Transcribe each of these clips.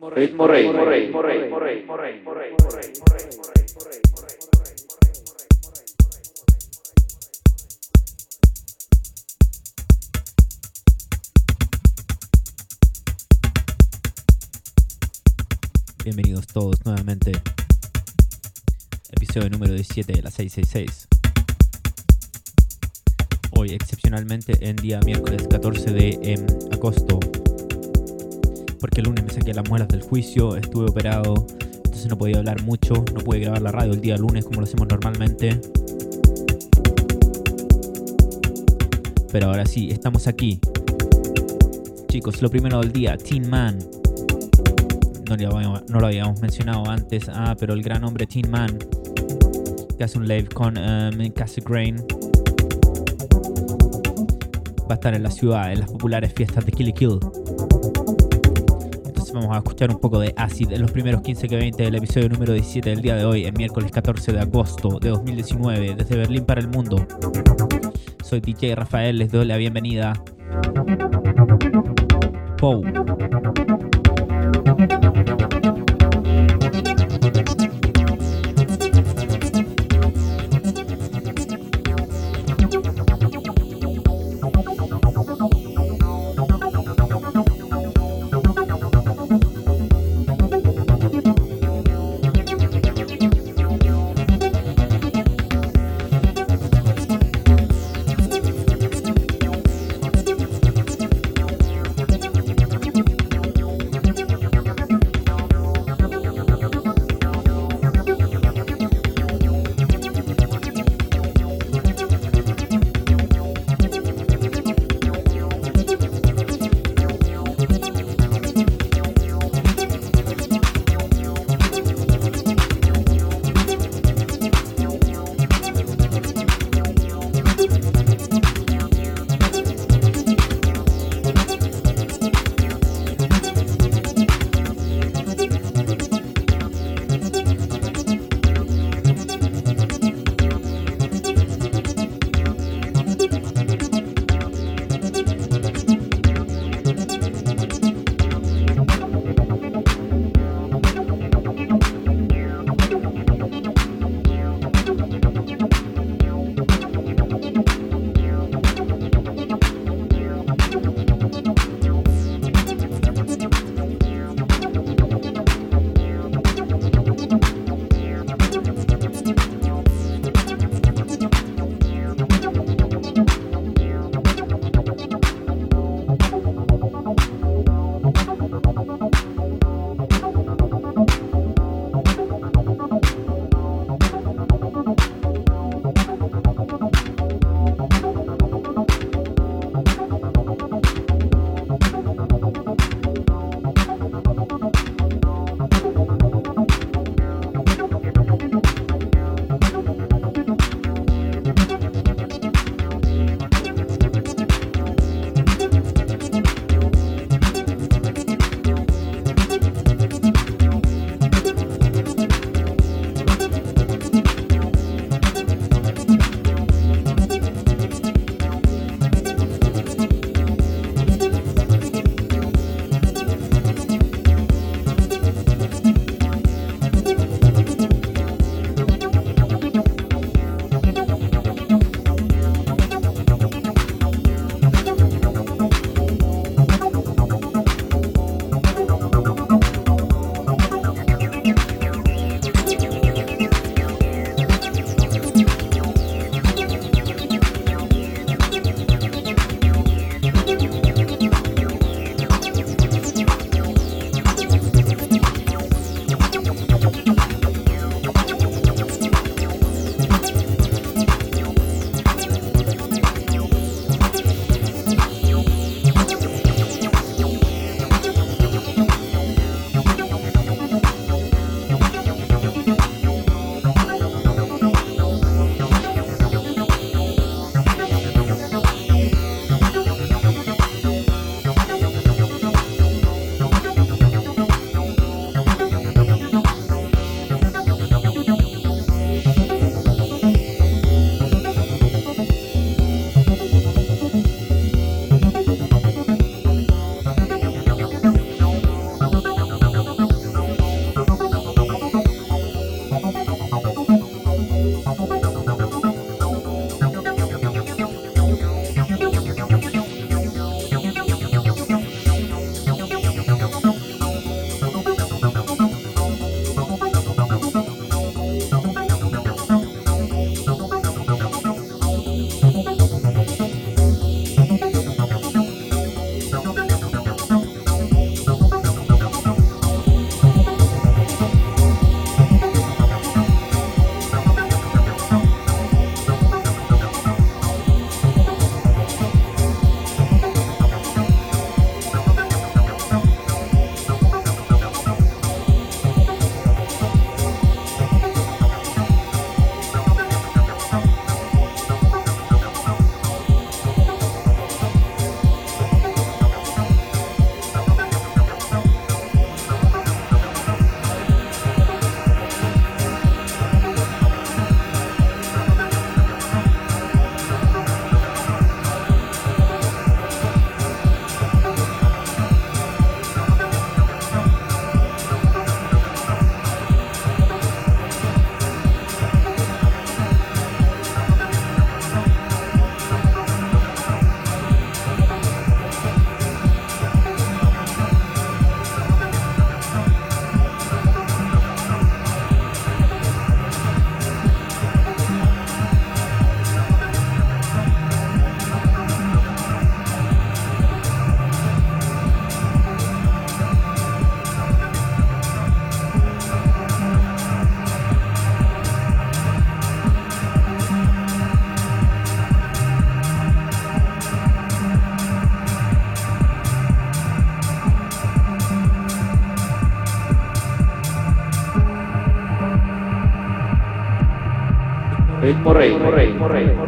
Ritmo Rey. Bienvenidos todos nuevamente. Episodio número 17 de la 666. Hoy excepcionalmente en día miércoles 14 de em, agosto. Porque el lunes me saqué las muelas del juicio, estuve operado, entonces no podía hablar mucho, no pude grabar la radio el día lunes como lo hacemos normalmente. Pero ahora sí, estamos aquí. Chicos, lo primero del día, Teen Man. No lo, habíamos, mencionado antes, ah, pero el gran hombre Teen Man, que hace un live con um, Cassie Grain, va a estar en la ciudad en las populares fiestas de Kill Kill. Vamos a escuchar un poco de Acid en los primeros 15 que 20 del episodio número 17 del día de hoy, el miércoles 14 de agosto de 2019, desde Berlín para el mundo. Soy DJ Rafael, les doy la bienvenida. Pou. Rey, rey, rey.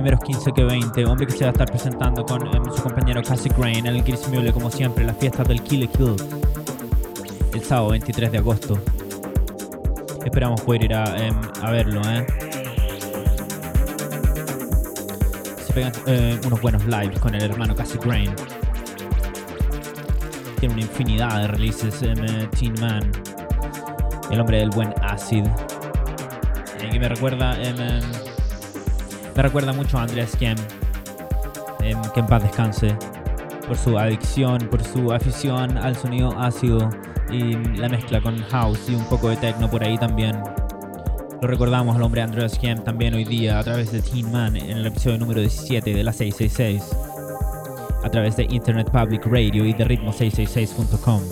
Primeros 15 que 20, hombre que se va a estar presentando con em, su compañero Cassie Grain en el Chris Mule, como siempre, las fiestas del Kill Kill, el sábado 23 de agosto. Esperamos poder ir a, em, verlo, ¿eh? Se pegan eh, unos buenos lives con el hermano Cassie Grain. Tiene una infinidad de releases en eh, Teen Man. El hombre del buen acid. Eh, que me recuerda em, em, me recuerda mucho a Andreas Kiem. em, que en paz descanse. Por su adicción, por su afición al sonido ácido y la mezcla con house y un poco de techno por ahí también. Lo recordamos al hombre Andreas Kiem también hoy día a través de Teen Man en el episodio número 17 de la 666 a través de Internet Public Radio y de ritmo666.com.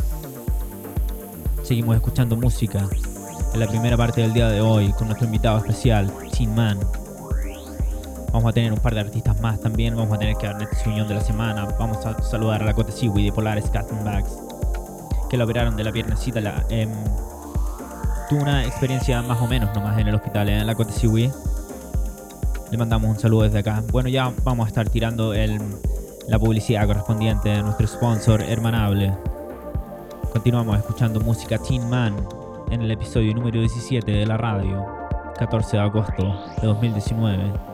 Seguimos escuchando música en la primera parte del día de hoy con nuestro invitado especial, Teen Man. Vamos a tener un par de artistas más también, vamos a tener que dar nuestra unión de la semana. Vamos a saludar a la Cote Siwi de Polaris Cotton Bags, que la operaron de la piernecita. La, em, tuvo una experiencia más o menos nomás en el hospital, ¿eh? en la Cote Siwi. Le mandamos un saludo desde acá. Bueno, ya vamos a estar tirando el, la publicidad correspondiente de nuestro sponsor hermanable. Continuamos escuchando música Teen Man en el episodio número 17 de la radio, 14 de agosto de 2019.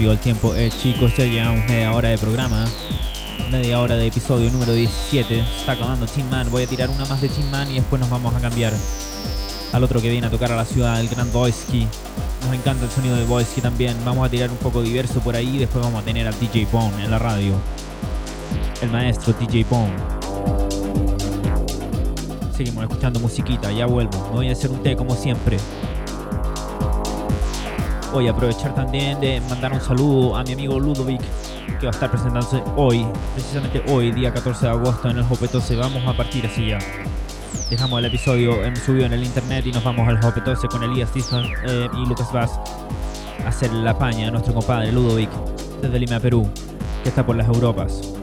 El tiempo, eh, chicos, ya llevamos media hora de programa. Media hora de episodio número 17. Está acabando Team Man. Voy a tirar una más de Team Man y después nos vamos a cambiar al otro que viene a tocar a la ciudad, el Gran Boyski. Nos encanta el sonido de Boyski también. Vamos a tirar un poco diverso por ahí después vamos a tener al DJ Bone en la radio. El maestro DJ Bone. Seguimos escuchando musiquita, ya vuelvo. Me voy a hacer un té como siempre. Voy a aprovechar también de mandar un saludo a mi amigo Ludovic, que va a estar presentándose hoy, precisamente hoy, día 14 de agosto, en el Jopetose. Vamos a partir así ya. Dejamos el episodio en, subido en el internet y nos vamos al Jopetose con Elías Tison eh, y Lucas Vaz a hacer la paña a nuestro compadre Ludovic desde Lima, Perú, que está por las Europas.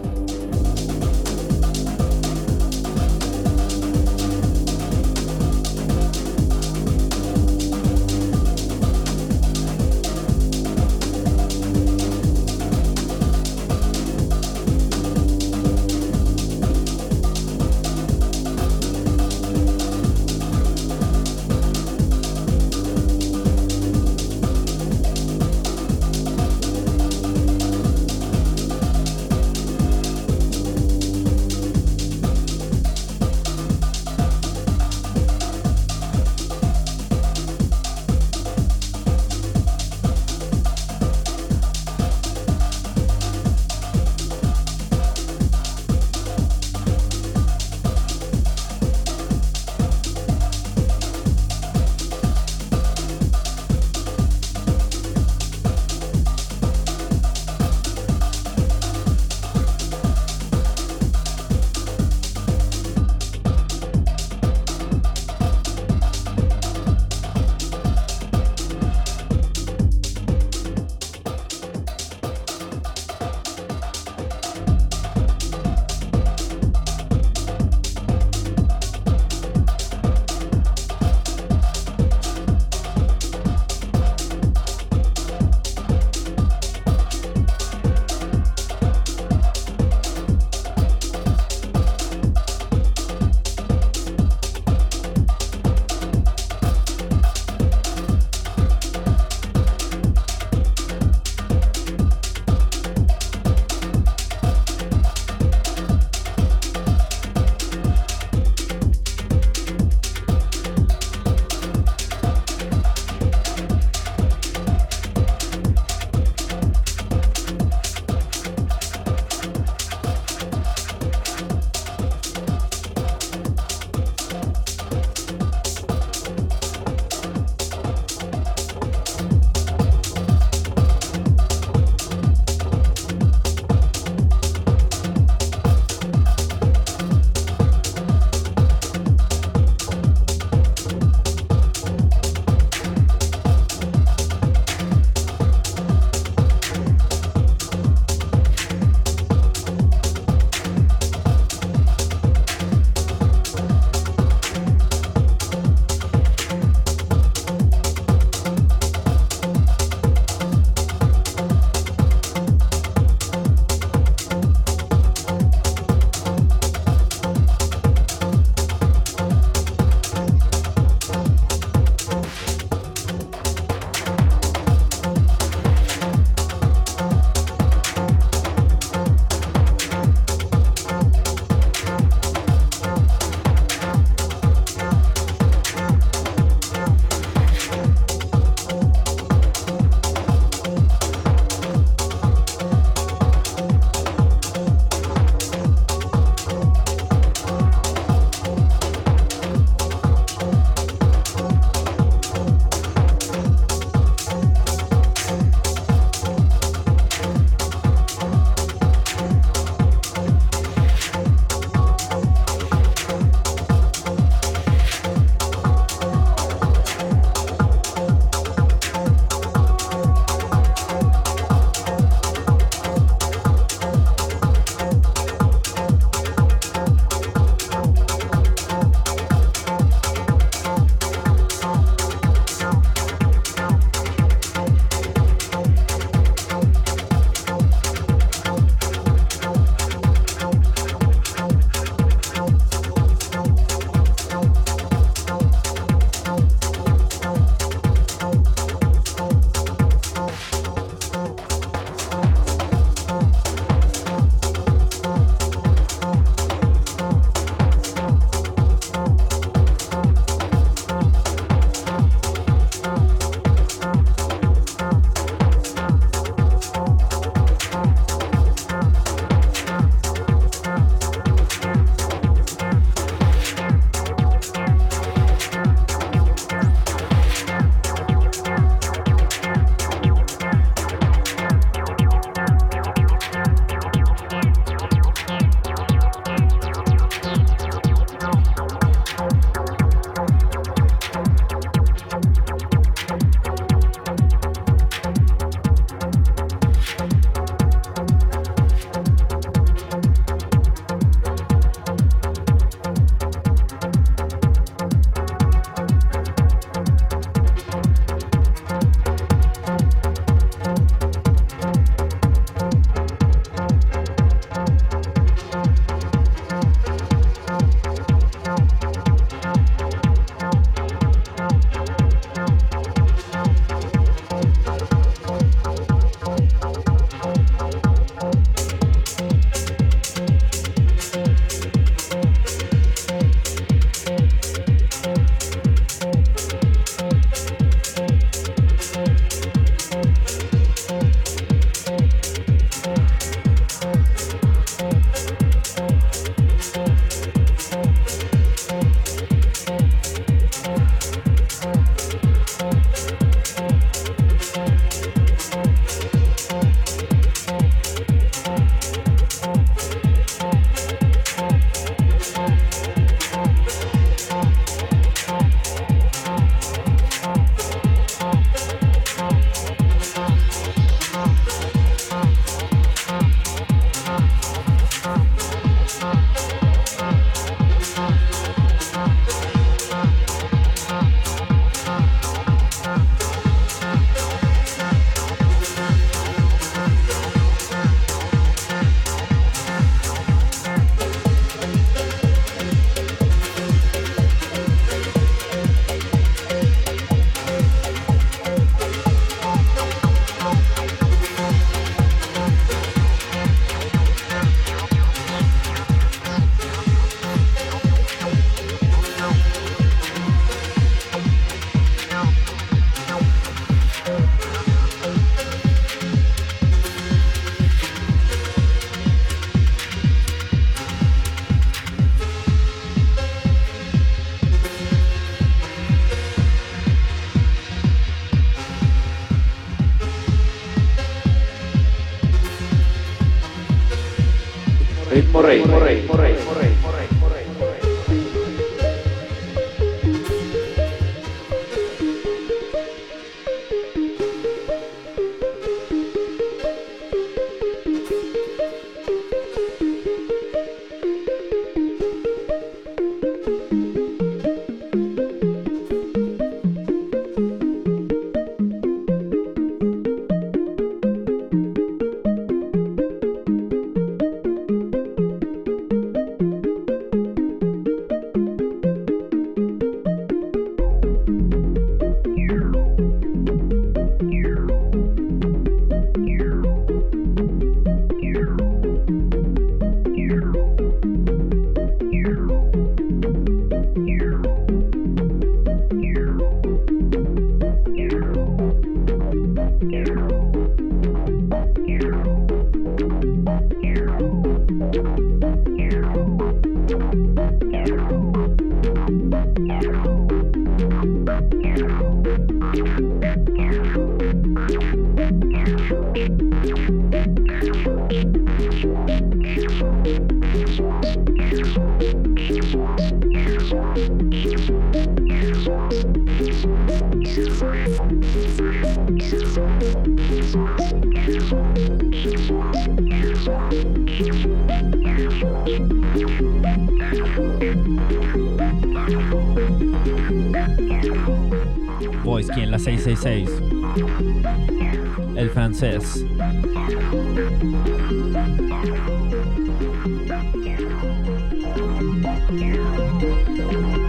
Ritmo Rey,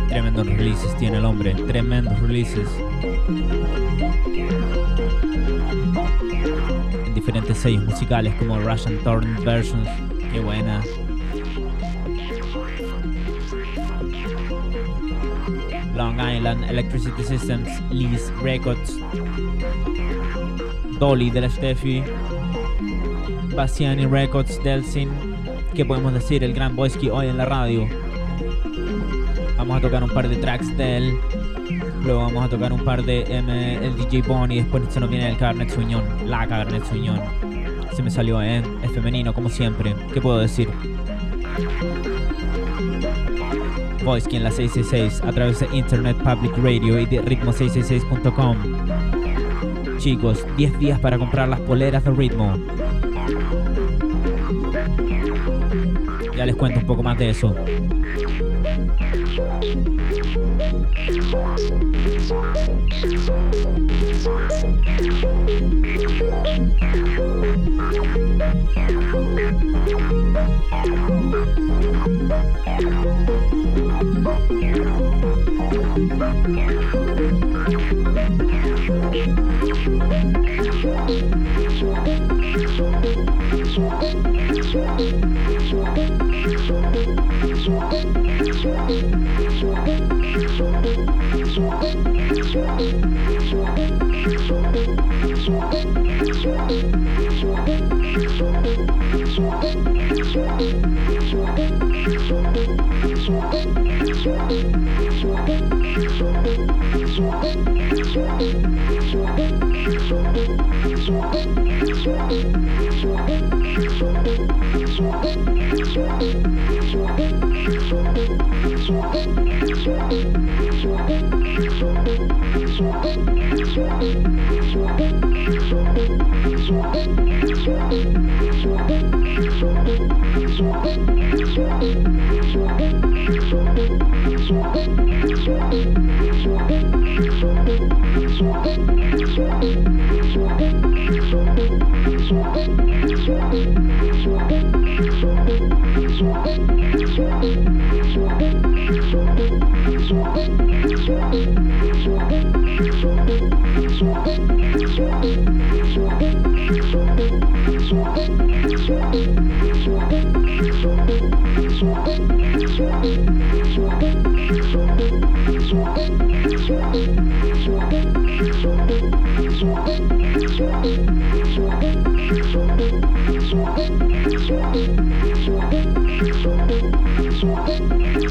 Tremendos releases tiene el hombre, tremendos releases. En diferentes sellos musicales como Russian Torn Versions, qué buena. Long Island Electricity Systems, Lease Records, Dolly de la Steffi, Bastiani Records, Delsin. ¿Qué podemos decir? El gran Boysky hoy en la radio. Vamos a tocar un par de tracks de él. Luego vamos a tocar un par de el DJ Bonnie. Después se nos viene el Carnet Suñón. La Carnet Suñón. Se me salió, ¿eh? Es femenino, como siempre. ¿Qué puedo decir? Voice en la 666 a través de Internet Public Radio y de ritmo666.com chicos, 10 días para comprar las poleras de ritmo. Ya les cuento un poco más de eso. Thank you.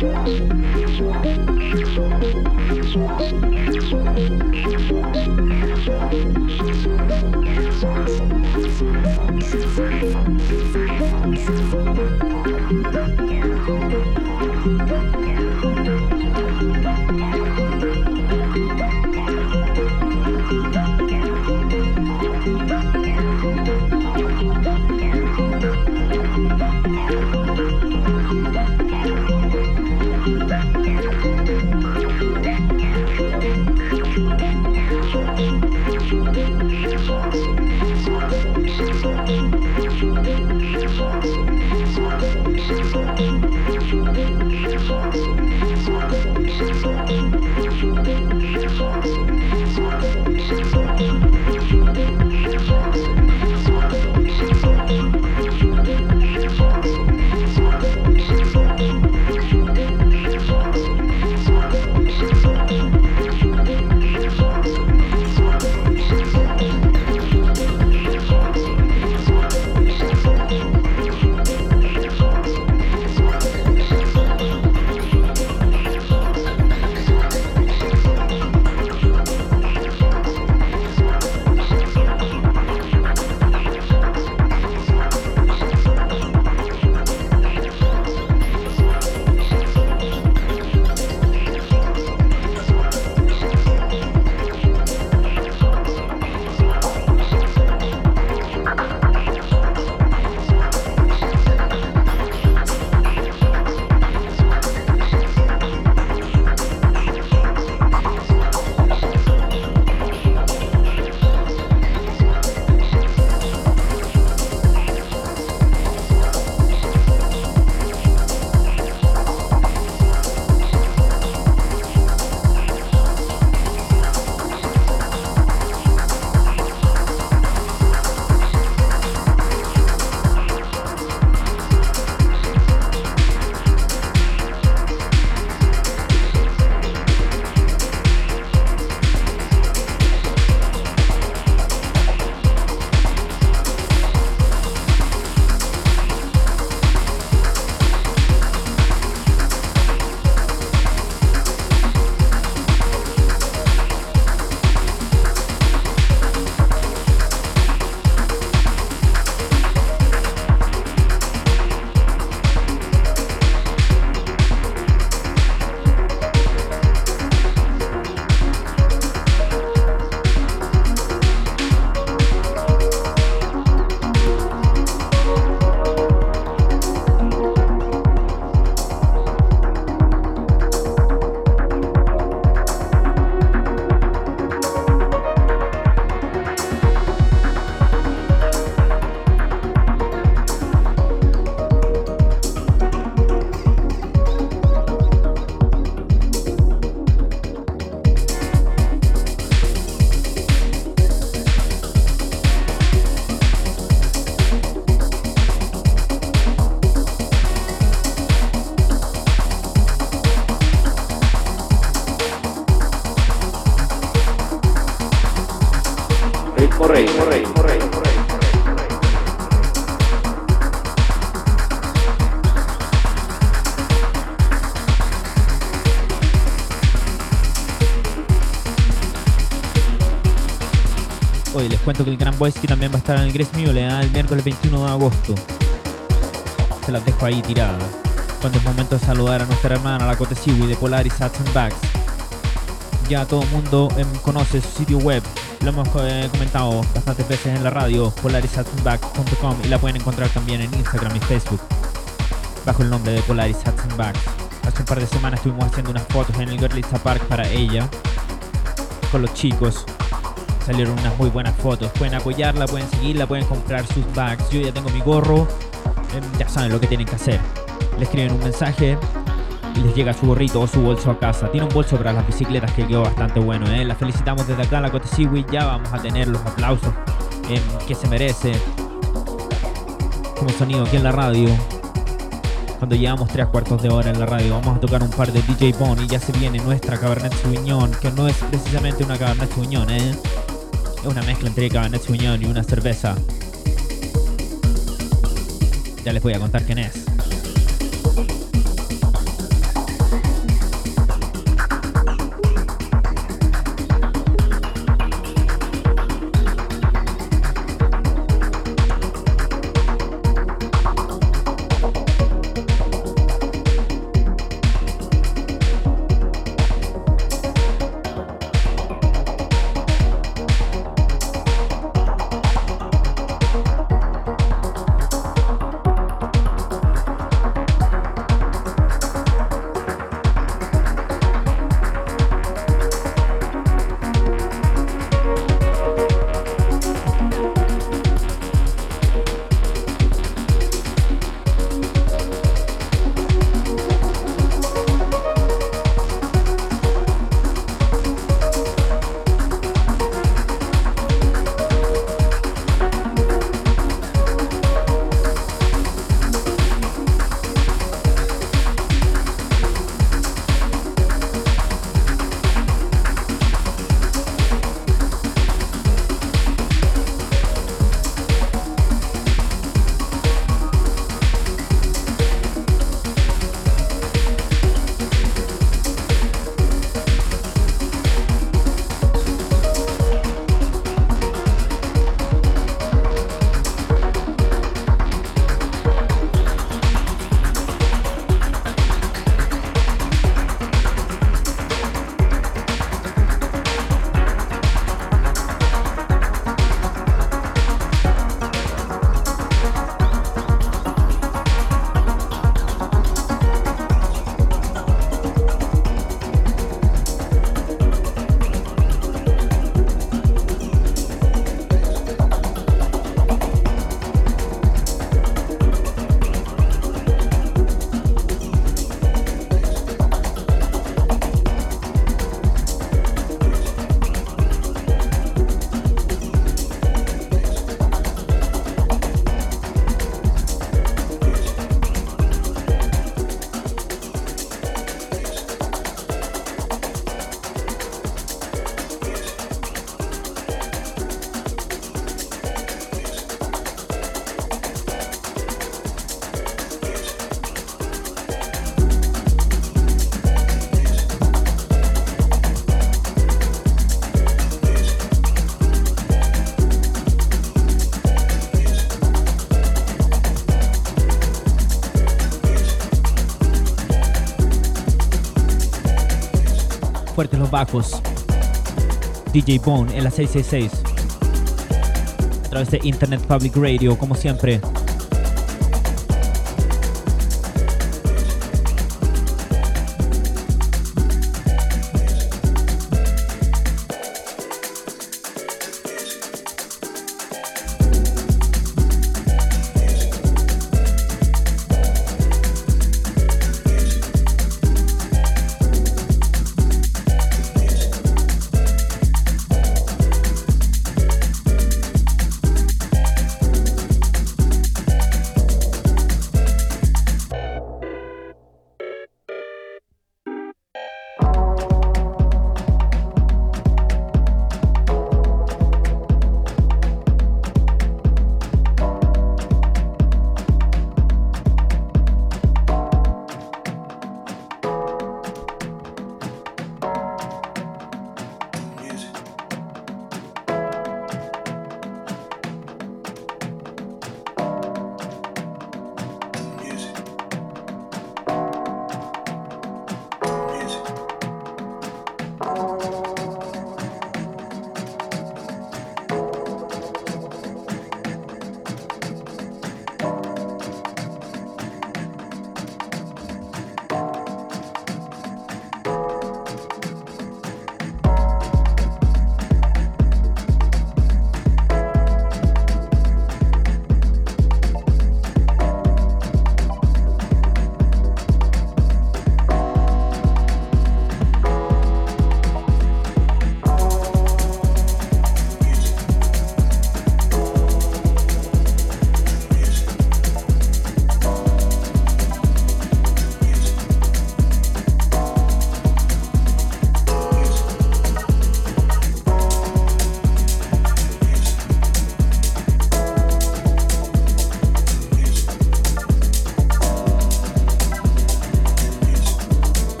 Thank you. Que el Gran Boyski también va a estar en el Grace Mule ¿eh? el miércoles 21 de agosto. Se las dejo ahí tiradas. Cuando es momento de saludar a nuestra hermana, la Cote Siwi de Polaris Hats and Bags. Ya todo el mundo em, conoce su sitio web. Lo hemos eh, comentado bastantes veces en la radio, polarishatsandbags.com y la pueden encontrar también en Instagram y Facebook bajo el nombre de Polaris Hats and Bags. Hace un par de semanas estuvimos haciendo unas fotos en el Girlista Park para ella con los chicos salieron unas muy buenas fotos. Pueden apoyarla, pueden seguirla, pueden comprar sus bags. Yo ya tengo mi gorro. Em, ya saben lo que tienen que hacer. Le escriben un mensaje y les llega su gorrito o su bolso a casa. Tiene un bolso para las bicicletas que quedó bastante bueno. ¿eh? La felicitamos desde acá, la Cote Ya vamos a tener los aplausos em, que se merece. Como sonido aquí en la radio. Cuando llevamos tres cuartos de hora en la radio, vamos a tocar un par de DJ Bone y ya se viene nuestra Cabernet Sauvignon, que no es precisamente una Cabernet Sauvignon, ¿eh? Es una mezcla entre Cabernet Sauvignon y una cerveza. Ya les voy a contar quién es. Los bajos. DJ Bone en la 666. A través de Internet Public Radio, como siempre.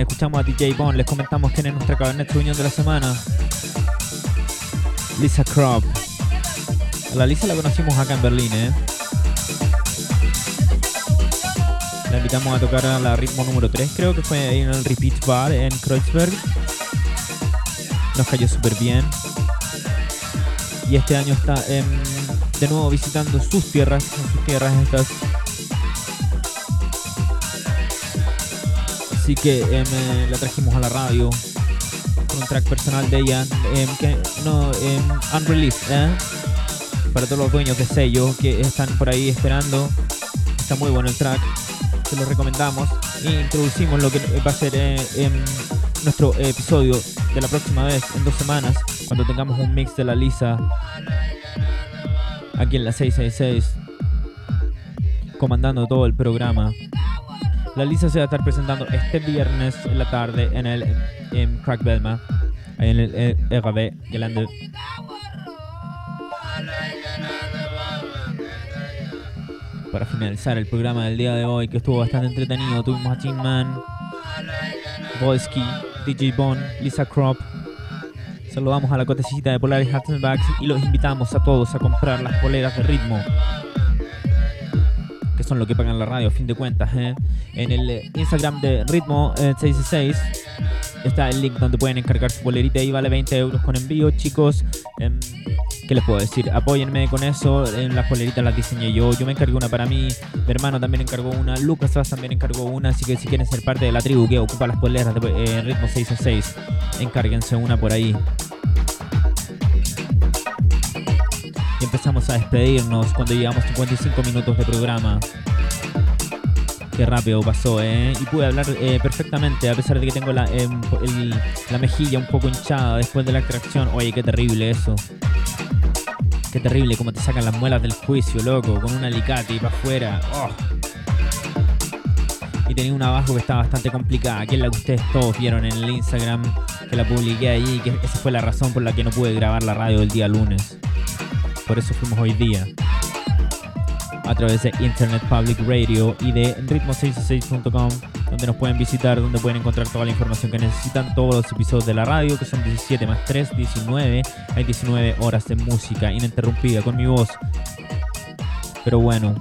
Escuchamos a DJ Bond, les comentamos que en nuestra cabernet reunión de la semana. Lisa Crop. La Lisa la conocimos acá en Berlín, ¿eh? La invitamos a tocar a la ritmo número 3, creo que fue en el Repeat Bar en Kreuzberg. Nos cayó súper bien. Y este año está de nuevo visitando sus tierras, sus tierras estas Así que em, eh, la trajimos a la radio un track personal de ella em, que no em, unreleased, ¿eh? Para todos los dueños de sello que están por ahí esperando. Está muy bueno el track. Se lo recomendamos. Introducimos lo que va a ser eh, nuestro episodio de la próxima vez, en dos semanas, cuando tengamos un mix de la Lisa aquí en la 666, comandando todo el programa. La Lisa se va a estar presentando este viernes en la tarde en el en Crack Belma, en el RB Gelände. Para finalizar el programa del día de hoy, que estuvo bastante entretenido, tuvimos a Team Man, Boyski, DJ Bond, Lisa Crop. Saludamos a la cotecita de Polaris Hats Bags y los invitamos a todos a comprar las poleras de ritmo. Que son lo que pagan la radio a fin de cuentas. ¿eh? En el Instagram de Ritmo 666 eh, está el link donde pueden encargar su polerita y vale 20 euros con envío, chicos. Em, ¿Qué les puedo decir? Apóyenme con eso. En las poleritas las diseñé yo. Yo me encargué una para mí. Mi hermano también encargó una. Lucas también encargó una. Así que si quieren ser parte de la tribu que ocupa las poleras de eh, ritmo 6 en 6, encárguense una por ahí. Y empezamos a despedirnos cuando llegamos 55 minutos de programa. Qué rápido pasó, ¿eh? Y pude hablar eh, perfectamente, a pesar de que tengo la, em, la mejilla un poco hinchada después de la extracción. Oye, qué terrible eso. Qué terrible cómo te sacan las muelas del juicio, loco, con un alicate y para afuera. Oh. Y tenía una abajo que estaba bastante complicada, que es la que ustedes todos vieron en el Instagram, que la publiqué ahí, que esa fue la razón por la que no pude grabar la radio el día lunes. Por eso fuimos hoy día a través de Internet Public Radio y de ritmo666.com, donde nos pueden visitar, donde pueden encontrar toda la información que necesitan, todos los episodios de la radio, que son 17 más 3, 19. Hay 19 horas de música ininterrumpida con mi voz. Pero bueno,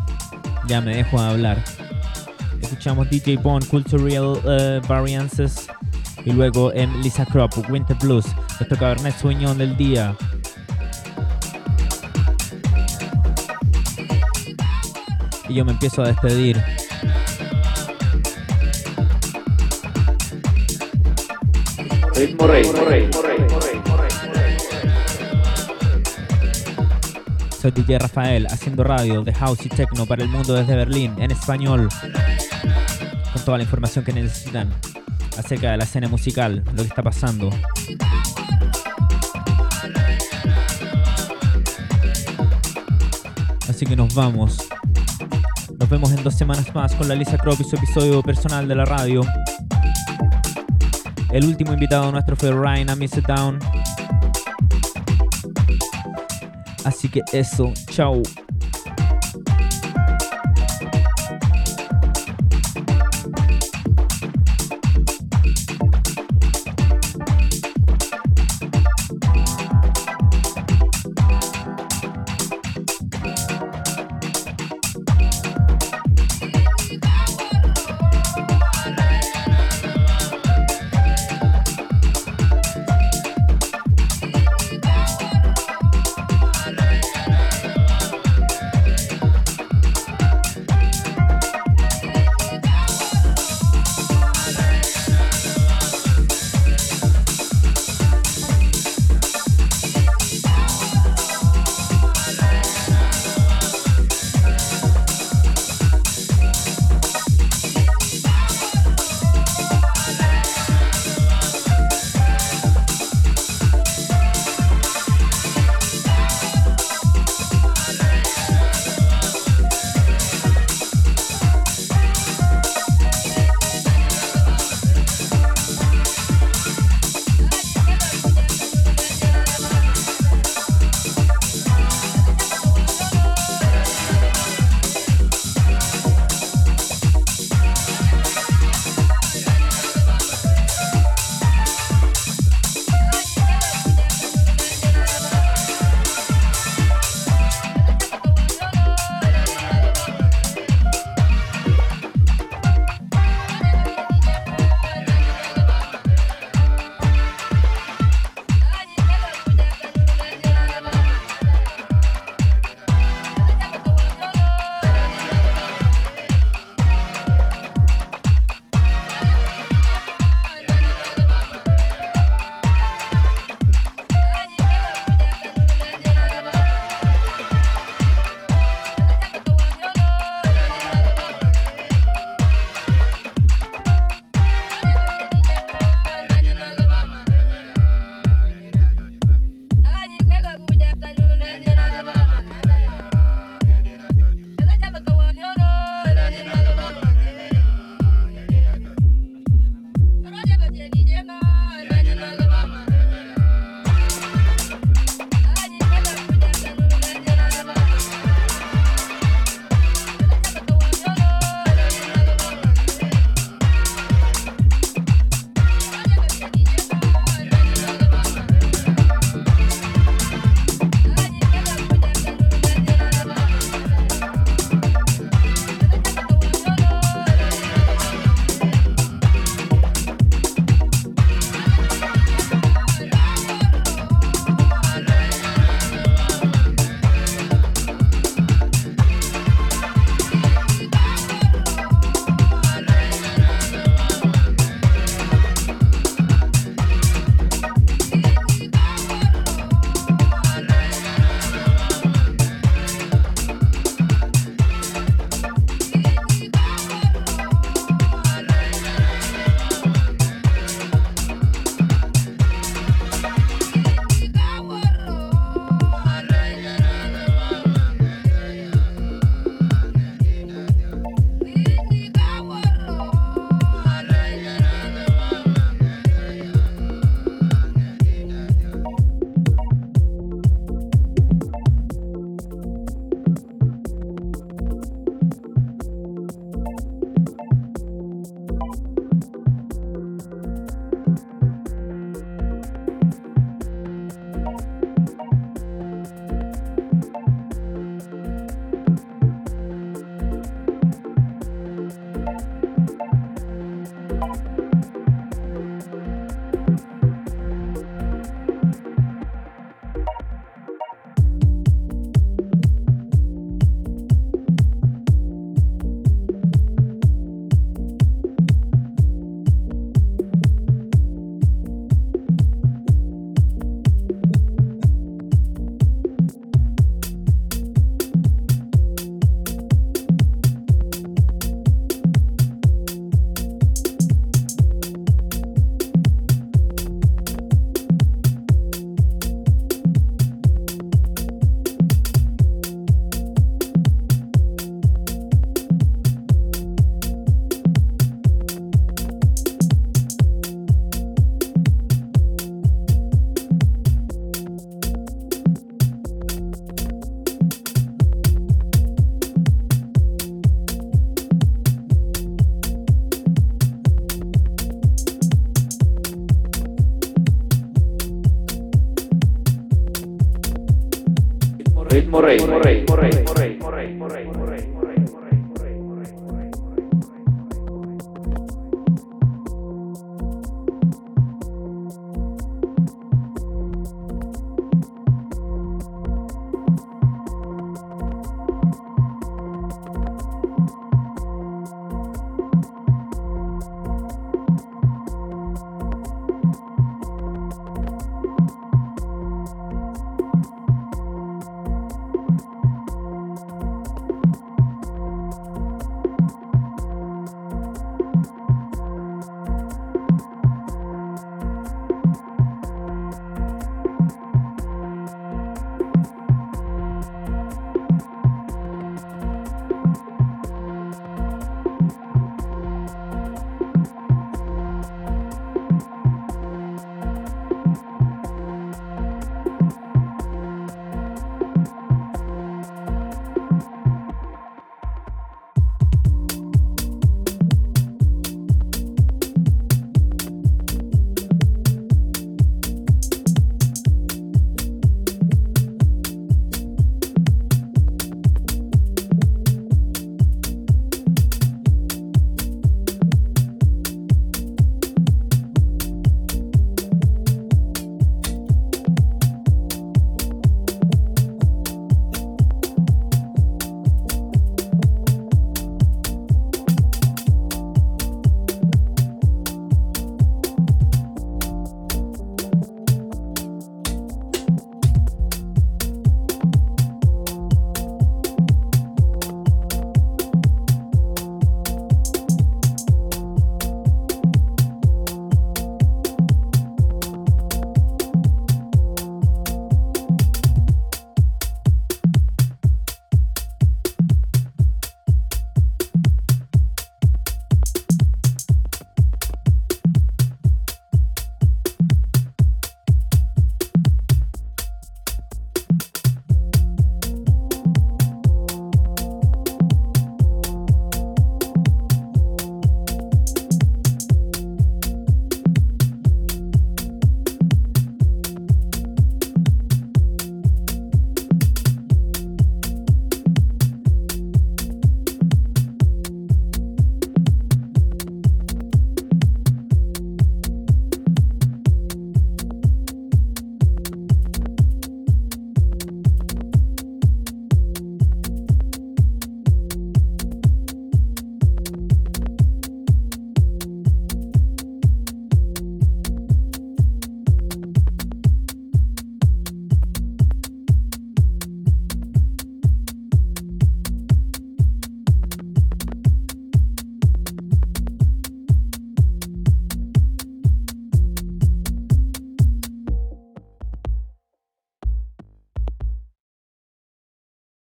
ya me dejo de hablar. Escuchamos DJ Bond, Cultural uh, Variances. Y luego en Lisa Crop, Winter Blues, nuestro Cabernet Sueño del día. Y yo me empiezo a despedir. Ritmo Rey, Rey, Soy DJ Rafael haciendo radio de house y techno para el mundo desde Berlín en español. Con toda la información que necesitan acerca de la escena musical, lo que está pasando. Así que nos vamos. Vemos en dos semanas más con la Lisa Crop y su episodio personal de la radio. El último invitado nuestro fue Ryan a Miss Down. Así que eso, chao.